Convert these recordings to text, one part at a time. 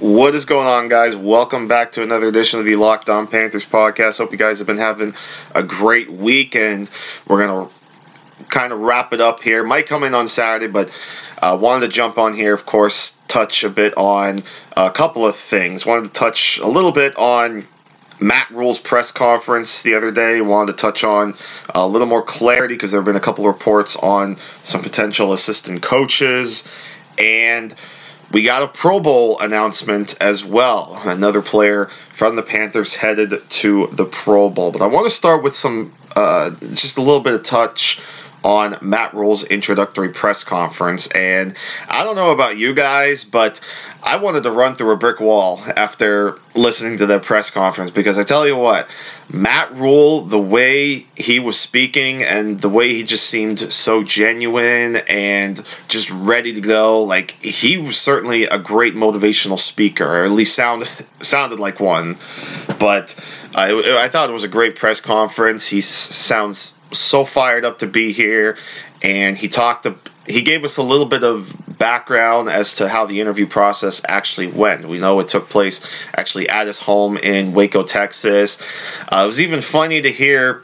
What is going on, guys? Welcome back to another edition of the Locked On Panthers podcast. Hope you guys have been having a great week, and we're going to kind of wrap it up here. Might come in on Saturday, but uh, wanted to jump on here, of course, touch a bit on a couple of things. Wanted to touch a little bit on Matt Rhule's press conference the other day. Wanted to touch on a little more clarity because there have been a couple of reports on some potential assistant coaches and we got a Pro Bowl announcement as well. Another player from the Panthers headed to the Pro Bowl. But I want to start with some, uh, just a little bit of touch on Matt Rhule's introductory press conference. And I don't know about you guys, but I wanted to run through a brick wall after listening to the press conference because I tell you what, Matt Rhule, the way he was speaking and the way he just seemed so genuine and just ready to go, like he was certainly a great motivational speaker, or at least sounded sounded like one. But uh, I thought it was a great press conference. He sounds so fired up to be here, and he talked. He gave us a little bit of background as to how the interview process actually went. We know it took place actually at his home in Waco, Texas. Uh, it was even funny to hear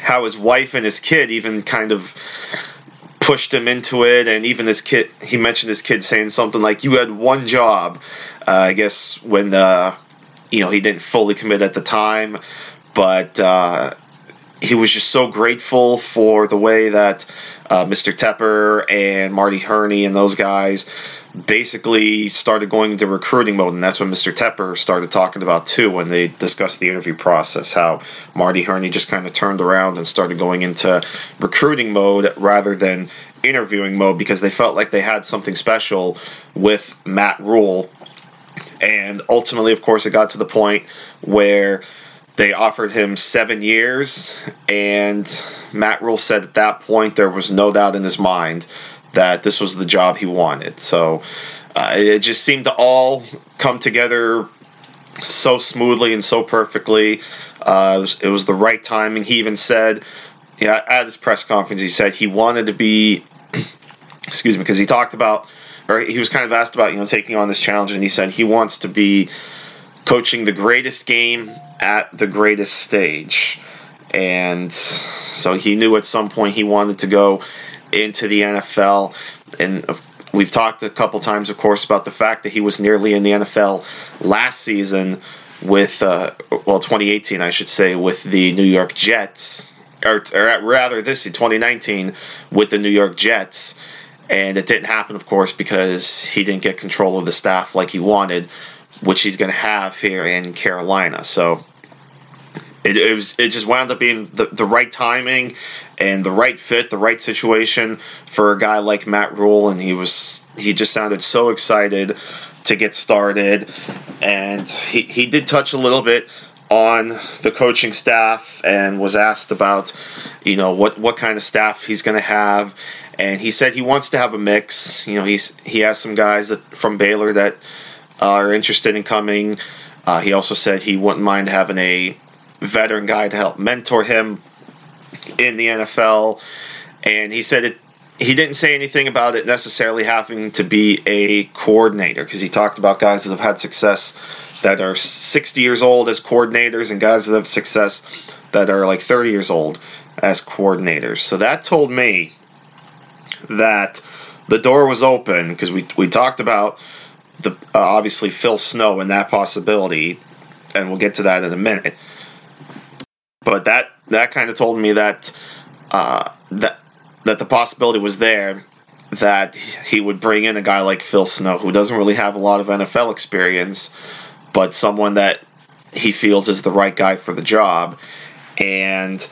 how his wife and his kid even kind of pushed him into it and even his kid he mentioned his kid saying something like you had one job uh, i guess when uh, you know he didn't fully commit at the time but uh, he was just so grateful for the way that uh, Mr. Tepper and Marty Hurney and those guys basically started going into recruiting mode, and that's when Mr. Tepper started talking about too when they discussed the interview process. How Marty Hurney just kind of turned around and started going into recruiting mode rather than interviewing mode because they felt like they had something special with Matt Rhule. And ultimately, of course, it got to the point where they offered him seven years, and Matt Rhule said at that point there was no doubt in his mind that this was the job he wanted. So uh, it just seemed to all come together so smoothly and so perfectly. Uh, it, was, it was the right timing. He even said, yeah, at his press conference, he said he wanted to be, excuse me, because he talked about, or he was kind of asked about, you know, taking on this challenge, and he said he wants to be coaching the greatest game at the greatest stage. And so he knew at some point he wanted to go into the NFL. And we've talked a couple times, of course, about the fact that he was nearly in the NFL last season with, uh, well, 2018, I should say, with the New York Jets, or, or rather this 2019 with the New York Jets. And it didn't happen, of course, because he didn't get control of the staff like he wanted, which he's going to have here in Carolina. So it, it, was it just wound up being the, the right timing and the right fit, the right situation for a guy like Matt Rhule, and he was he just sounded so excited to get started, and he he did touch a little bit on the coaching staff and was asked about you know what what kind of staff he's going to have. And he said he wants to have a mix. You know he's he has some guys that, from Baylor that are interested in coming uh, he also said he wouldn't mind having a veteran guy to help mentor him in the NFL. And he said it. He didn't say anything about it necessarily having to be a coordinator because he talked about guys that have had success that are 60 years old as coordinators and guys that have success that are like 30 years old as coordinators. So that told me that the door was open because we, we talked about the uh, obviously Phil Snow and that possibility, and we'll get to that in a minute. But that that kind of told me that uh, that that the possibility was there that he would bring in a guy like Phil Snow, who doesn't really have a lot of NFL experience, but someone that he feels is the right guy for the job. And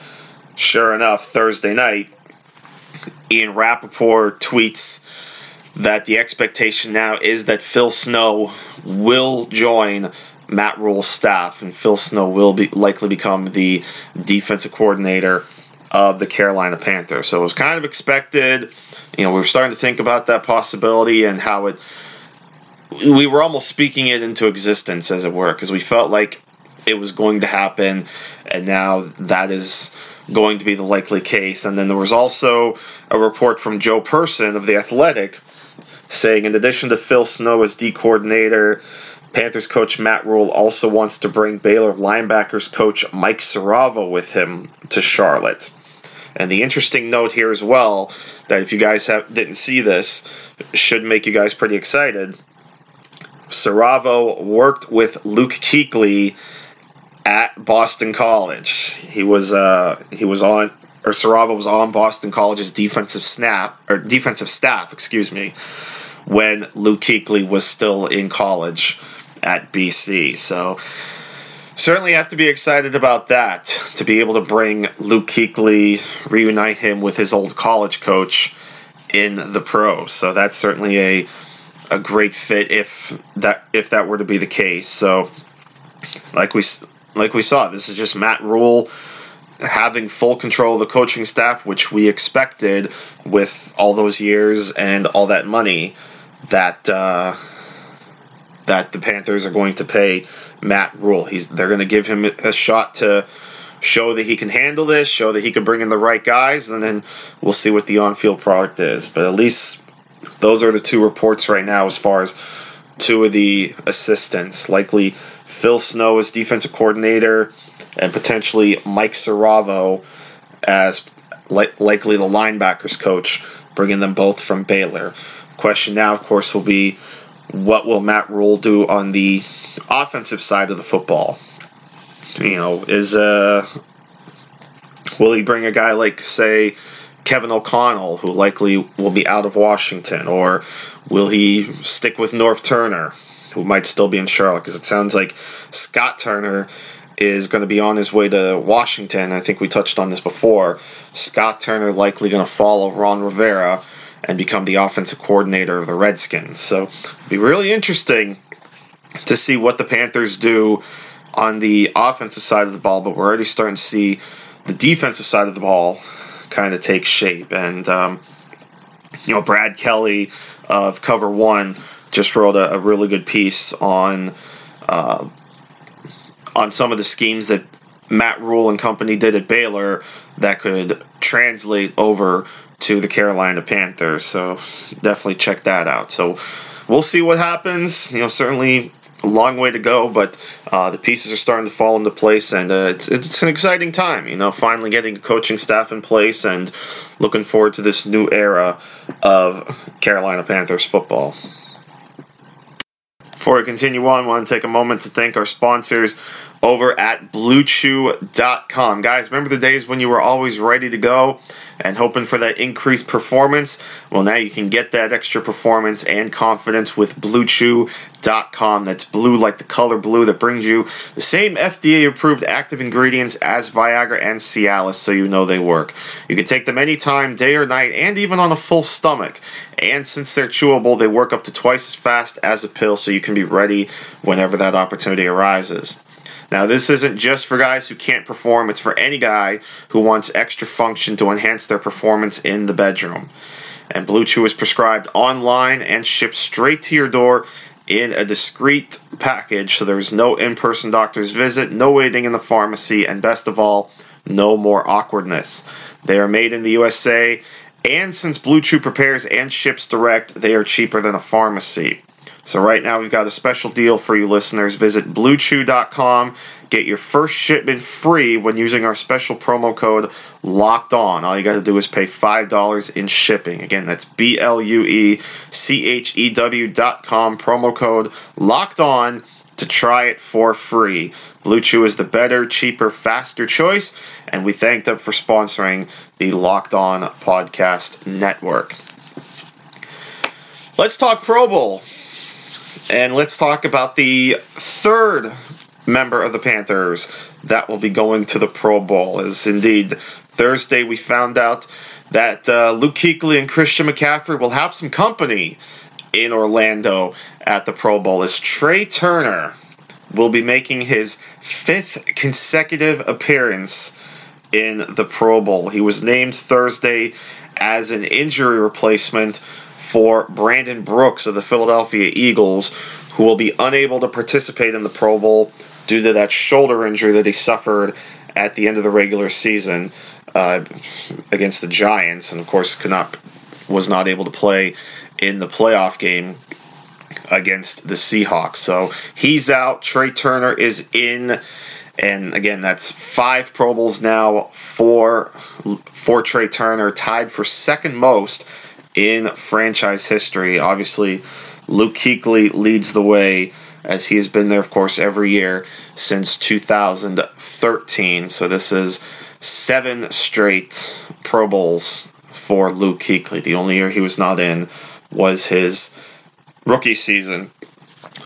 sure enough, Thursday night, Ian Rapoport tweets that the expectation now is that Phil Snow will join Matt Rhule's staff, and Phil Snow will be likely become the defensive coordinator of the Carolina Panthers. So it was kind of expected. You know, we were starting to think about that possibility and how it. We were almost speaking it into existence, as it were, because we felt like it was going to happen, and now that is going to be the likely case. And then there was also a report from Joe Person of The Athletic saying, in addition to Phil Snow as D coordinator, Panthers coach Matt Rhule also wants to bring Baylor linebackers coach Mike Siravo with him to Charlotte. And the interesting note here as well that if you guys have didn't see this, should make you guys pretty excited. Siravo worked with Luke Kuechly at Boston College. He was uh, he was on or Siravo was on Boston College's defensive snap or defensive staff, excuse me, when Luke Kuechly was still in college at BC. So certainly have to be excited about that to be able to bring Luke Kuechly, reunite him with his old college coach in the pros. So that's certainly a a great fit if that if that were to be the case. So like we like we saw, this is just Matt Rhule having full control of the coaching staff, which we expected with all those years and all that money that uh, that the Panthers are going to pay Matt Rhule. He's they're going to give him a shot to show that he can handle this, show that he can bring in the right guys, and then we'll see what the on-field product is. But at least those are the two reports right now as far as two of the assistants. Likely Phil Snow as defensive coordinator, and potentially Mike Siravo as li- likely the linebackers coach, bringing them both from Baylor. Question now, of course, will be what will Matt Rhule do on the offensive side of the football? You know, is uh, will he bring a guy like say Kevin O'Connell, who likely will be out of Washington, or will he stick with Norv Turner, who might still be in Charlotte? Because it sounds like Scott Turner is going to be on his way to Washington. I think we touched on this before. Scott Turner likely going to follow Ron Rivera and become the offensive coordinator of the Redskins. So it'll be really interesting to see what the Panthers do on the offensive side of the ball, but we're already starting to see the defensive side of the ball kind of take shape. And, um, you know, Brad Kelly of Cover One just wrote a, a really good piece on uh, on some of the schemes that Matt Rhule and company did at Baylor that could translate over to the Carolina Panthers. So definitely check that out. So we'll see what happens. You know, certainly a long way to go, but uh, the pieces are starting to fall into place, and uh, it's it's an exciting time. You know, finally getting a coaching staff in place, and looking forward to this new era of Carolina Panthers football. Before we continue on, I want to take a moment to thank our sponsors over at BlueChew.com. Guys, remember the days when you were always ready to go and hoping for that increased performance? Well, now you can get that extra performance and confidence with BlueChew.com. That's blue like the color blue that brings you the same FDA approved active ingredients as Viagra and Cialis, so you know they work. You can take them anytime, day or night, and even on a full stomach. And since they're chewable, they work up to twice as fast as a pill, so you can be ready whenever that opportunity arises. Now, this isn't just for guys who can't perform, it's for any guy who wants extra function to enhance their performance in the bedroom. And Blue Chew is prescribed online and shipped straight to your door in a discreet package, so there's no in person doctor's visit, no waiting in the pharmacy, and best of all, no more awkwardness. They are made in the USA, and since Blue Chew prepares and ships direct, they are cheaper than a pharmacy. So right now we've got a special deal for you listeners. Visit bluechew.com. Get your first shipment free when using our special promo code locked on. All you got to do is pay $5 in shipping. Again, that's B L U E C H E W.com promo code locked on to try it for free. Blue Chew is the better, cheaper, faster choice, and we thank them for sponsoring the Locked On Podcast Network. Let's talk Pro Bowl. And let's talk about the third member of the Panthers that will be going to the Pro Bowl. Is indeed Thursday we found out that uh, Luke Kuechly and Christian McCaffrey will have some company in Orlando at the Pro Bowl. As Trai Turner will be making his fifth consecutive appearance in the Pro Bowl. He was named Thursday as an injury replacement for Brandon Brooks of the Philadelphia Eagles, who will be unable to participate in the Pro Bowl due to that shoulder injury that he suffered at the end of the regular season uh, against the Giants, and of course could not was not able to play in the playoff game against the Seahawks. So he's out. Trai Turner is in. And again, that's five Pro Bowls now for, for Trai Turner, tied for second most in franchise history. Obviously, Luke Kuechly leads the way as he has been there, of course, every year since 2013. So this is seven straight Pro Bowls for Luke Kuechly. The only year he was not in was his rookie season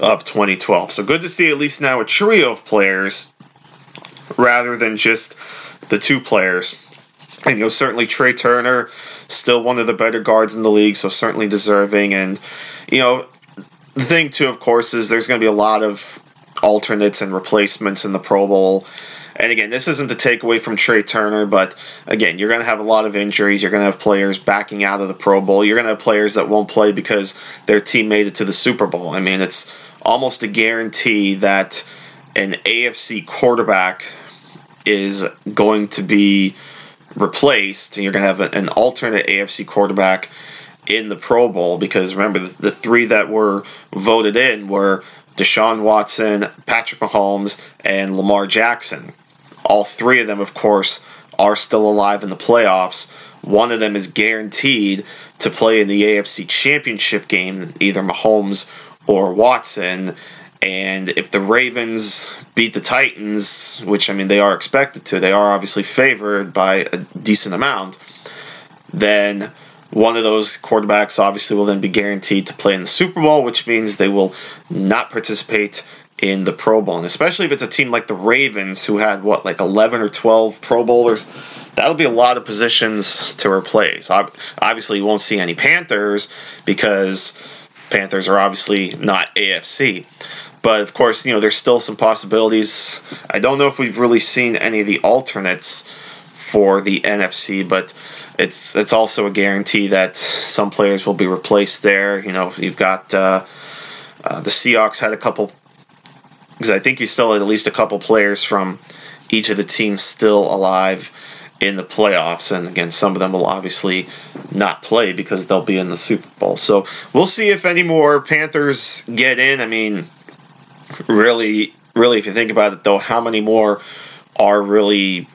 of 2012. So good to see at least now a trio of players rather than just the two players. And you know, certainly Trai Turner, still one of the better guards in the league, so certainly deserving. And you know, the thing too, of course, is there's going to be a lot of alternates and replacements in the Pro Bowl. And again, this isn't to take away from Trai Turner, but again, you're going to have a lot of injuries. You're going to have players backing out of the Pro Bowl. You're going to have players that won't play because their team made it to the Super Bowl. I mean, it's almost a guarantee that an AFC quarterback is going to be replaced. You're going to have an alternate AFC quarterback in the Pro Bowl because remember, the three that were voted in were Deshaun Watson, Patrick Mahomes, and Lamar Jackson. All three of them, of course, are still alive in the playoffs. One of them is guaranteed to play in the AFC Championship game, either Mahomes or Watson. And if the Ravens beat the Titans, which I mean they are expected to, they are obviously favored by a decent amount, then one of those quarterbacks obviously will then be guaranteed to play in the Super Bowl, which means they will not participate in the Pro Bowl. And especially if it's a team like the Ravens, who had what, like 11 or 12 Pro Bowlers, that'll be a lot of positions to replace. Obviously, you won't see any Panthers because Panthers are obviously not AFC. But of course, you know, there's still some possibilities. I don't know if we've really seen any of the alternates for the NFC, but it's it's also a guarantee that some players will be replaced there. You know, you've got uh, uh, the Seahawks had a couple because I think you still had at least a couple players from each of the teams still alive in the playoffs. And again, some of them will obviously not play because they'll be in the Super Bowl. So we'll see if any more Panthers get in. I mean, really, really, if you think about it, though, how many more are really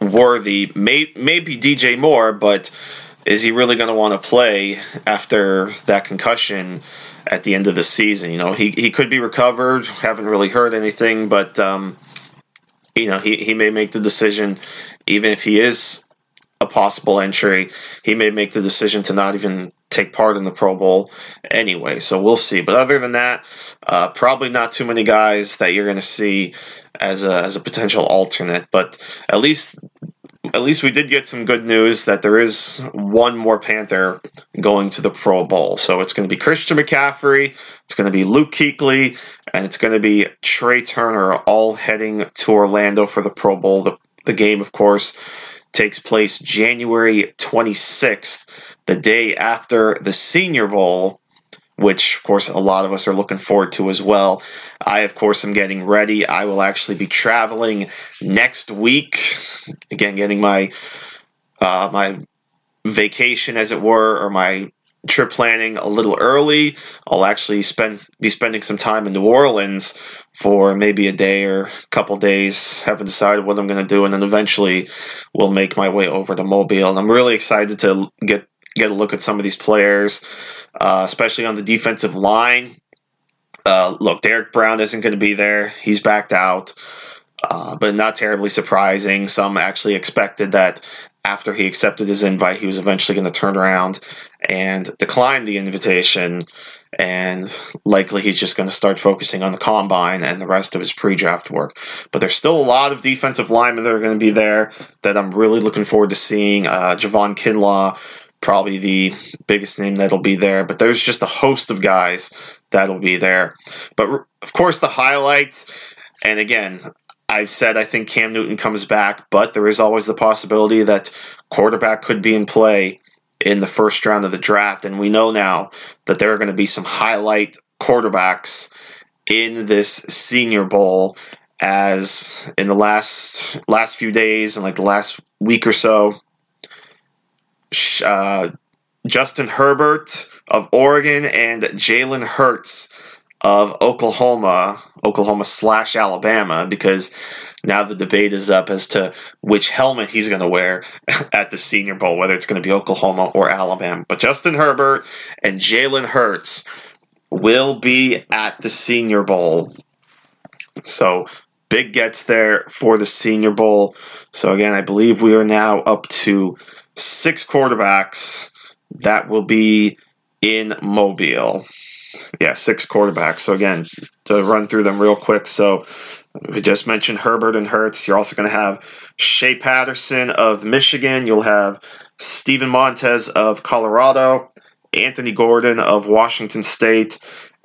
worthy? May, maybe DJ Moore, but is he really going to want to play after that concussion? at the end of the season. You know, he, he could be recovered. Haven't really heard anything, but um, you know, he, he may make the decision, even if he is a possible entry, he may make the decision to not even take part in the Pro Bowl anyway. So we'll see. But other than that, uh, probably not too many guys that you're going to see as a, as a potential alternate. But at least at least we did get some good news that there is one more Panther going to the Pro Bowl. So it's going to be Christian McCaffrey, it's going to be Luke Kuechly, and it's going to be Trai Turner, all heading to Orlando for the Pro Bowl. The, the game, of course, takes place January 26th, the day after the Senior Bowl which of course a lot of us are looking forward to as well. I of course am getting ready. I will actually be traveling next week. Again, getting my uh, my vacation, as it were, or my trip planning a little early. I'll actually spend be spending some time in New Orleans for maybe a day or a couple days. Haven't decided what I'm going to do, and then eventually will make my way over to Mobile. And I'm really excited to get get a look at some of these players, uh, especially on the defensive line. Uh, look, Derrick Brown isn't going to be there. He's backed out, uh, but not terribly surprising. Some actually expected that after he accepted his invite, he was eventually going to turn around and decline the invitation. And likely he's just going to start focusing on the combine and the rest of his pre draft work. But there's still a lot of defensive linemen that are going to be there that I'm really looking forward to seeing. Uh, Javon Kinlaw probably the biggest name that'll be there. But there's just a host of guys that'll be there. But of course, the highlights, and again, I've said I think Cam Newton comes back, but there is always the possibility that quarterback could be in play in the first round of the draft. And we know now that there are going to be some highlight quarterbacks in this Senior Bowl as in the last last few days and like the last week or so uh, Justin Herbert of Oregon and Jalen Hurts of Oklahoma, Oklahoma slash Alabama, because now the debate is up as to which helmet he's going to wear at the Senior Bowl, whether it's going to be Oklahoma or Alabama. But Justin Herbert and Jalen Hurts will be at the Senior Bowl. So big gets there for the Senior Bowl. So again, I believe we are now up to six quarterbacks that will be in Mobile. Yeah, six quarterbacks. So again, to run through them real quick. So we just mentioned Herbert and Hurts. You're also going to have Shea Patterson of Michigan. You'll have Steven Montez of Colorado, Anthony Gordon of Washington State,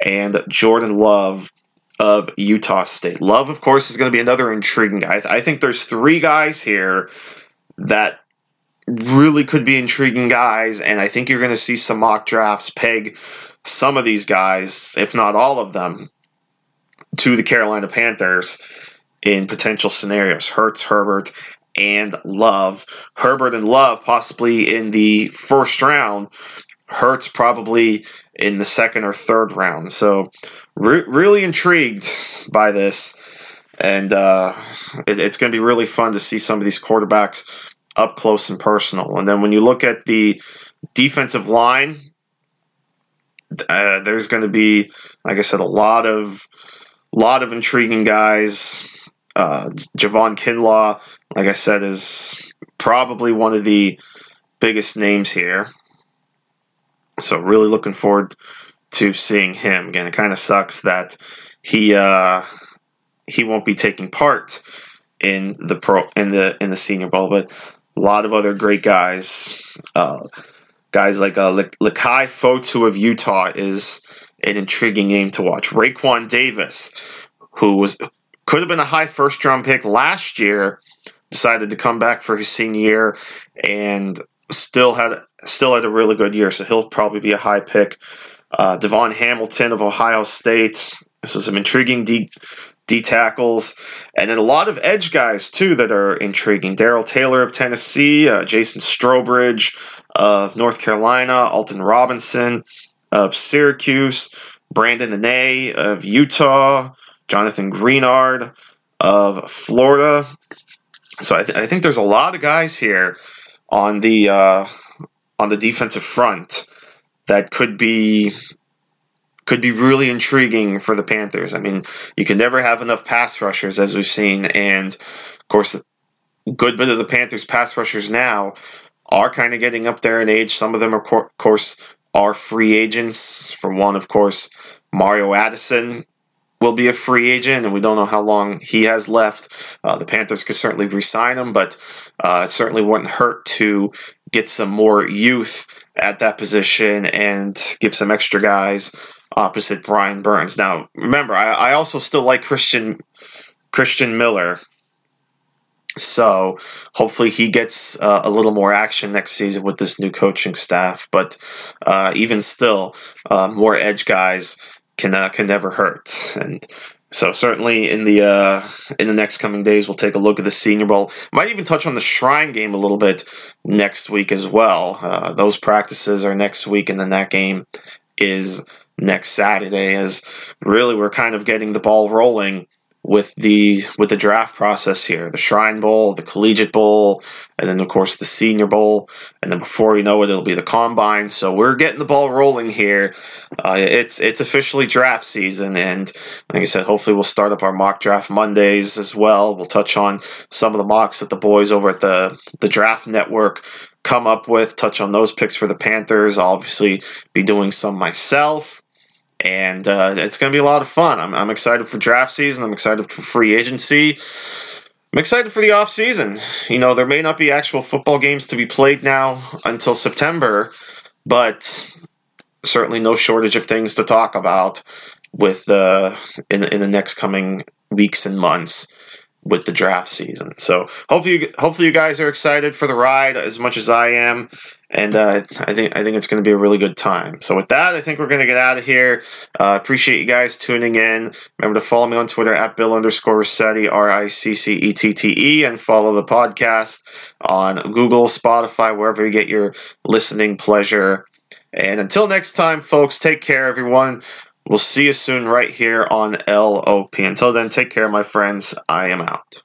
and Jordan Love of Utah State. Love, of course, is going to be another intriguing guy. I think there's three guys here that really could be intriguing guys, and I think you're going to see some mock drafts peg some of these guys, if not all of them, to the Carolina Panthers in potential scenarios. Hurts, Herbert, and Love. Herbert and Love possibly in the first round. Hurts probably in the second or third round. So, re- really intrigued by this. And uh, it, it's going to be really fun to see some of these quarterbacks up close and personal. And then when you look at the defensive line, uh, there's going to be, like I said, a lot of lot of intriguing guys. Uh, Javon Kinlaw, like I said, is probably one of the biggest names here. So really looking forward to seeing him. Again, it kind of sucks that he uh, he won't be taking part in the pro in the in the Senior Bowl, but a lot of other great guys. Uh, guys like uh, Leki Fotu of Utah is an intriguing name to watch. Raekwon Davis, who was could have been a high first round pick last year, decided to come back for his senior year and still had still had a really good year. So he'll probably be a high pick. Uh, DaVon Hamilton of Ohio State. This was some intriguing D, D tackles, and then a lot of edge guys too that are intriguing. Darrell Taylor of Tennessee, uh, Jason Strowbridge of North Carolina, Alton Robinson of Syracuse, Brandon Anae of Utah, Jonathan Greenard of Florida. So I, th- I think there's a lot of guys here on the uh, on the defensive front that could be could be really intriguing for the Panthers. I mean, you can never have enough pass rushers as we've seen, and of course, a good bit of the Panthers pass rushers now are kind of getting up there in age. Some of them, are, of course, are free agents. For one, of course, Mario Addison will be a free agent, and we don't know how long he has left. Uh, the Panthers could certainly re-sign him, but uh, it certainly wouldn't hurt to get some more youth at that position and give some extra guys opposite Brian Burns. Now, remember, I, I also still like Christian Christian Miller. So hopefully he gets uh, a little more action next season with this new coaching staff. But uh, even still, uh, more edge guys can uh, can never hurt. And so certainly in the uh, in the next coming days, we'll take a look at the Senior Bowl. Might even touch on the Shrine game a little bit next week as well. Uh, those practices are next week, and then that game is next Saturday. As really we're kind of getting the ball rolling with the with the draft process here. The shrine bowl the collegiate bowl and then of course the senior bowl. And then before you know it it'll be the combine. So we're getting the ball rolling here. Uh, it's it's officially draft season. And like i said hopefully we'll start up our mock draft mondays as well. We'll touch on some of the mocks that the boys over at the the draft network come up with touch on those picks for the panthers. I'll obviously be doing some myself and uh, it's going to be a lot of fun. I'm, I'm excited for draft season. I'm excited for free agency. I'm excited for the off season. You know, there may not be actual football games to be played now until September, but certainly no shortage of things to talk about with uh, in in the next coming weeks and months with the draft season. So hopefully, hopefully you guys are excited for the ride as much as I am and uh, I think I think it's going to be a really good time. So with that, I think we're going to get out of here. Uh, appreciate you guys tuning in. Remember to follow me on Twitter at Bill underscore Riccette, R I C C E T T E, and follow the podcast on Google, Spotify, wherever you get your listening pleasure. And until next time, folks, take care, everyone. We'll see you soon right here on LOP. Until then, take care, my friends. I am out.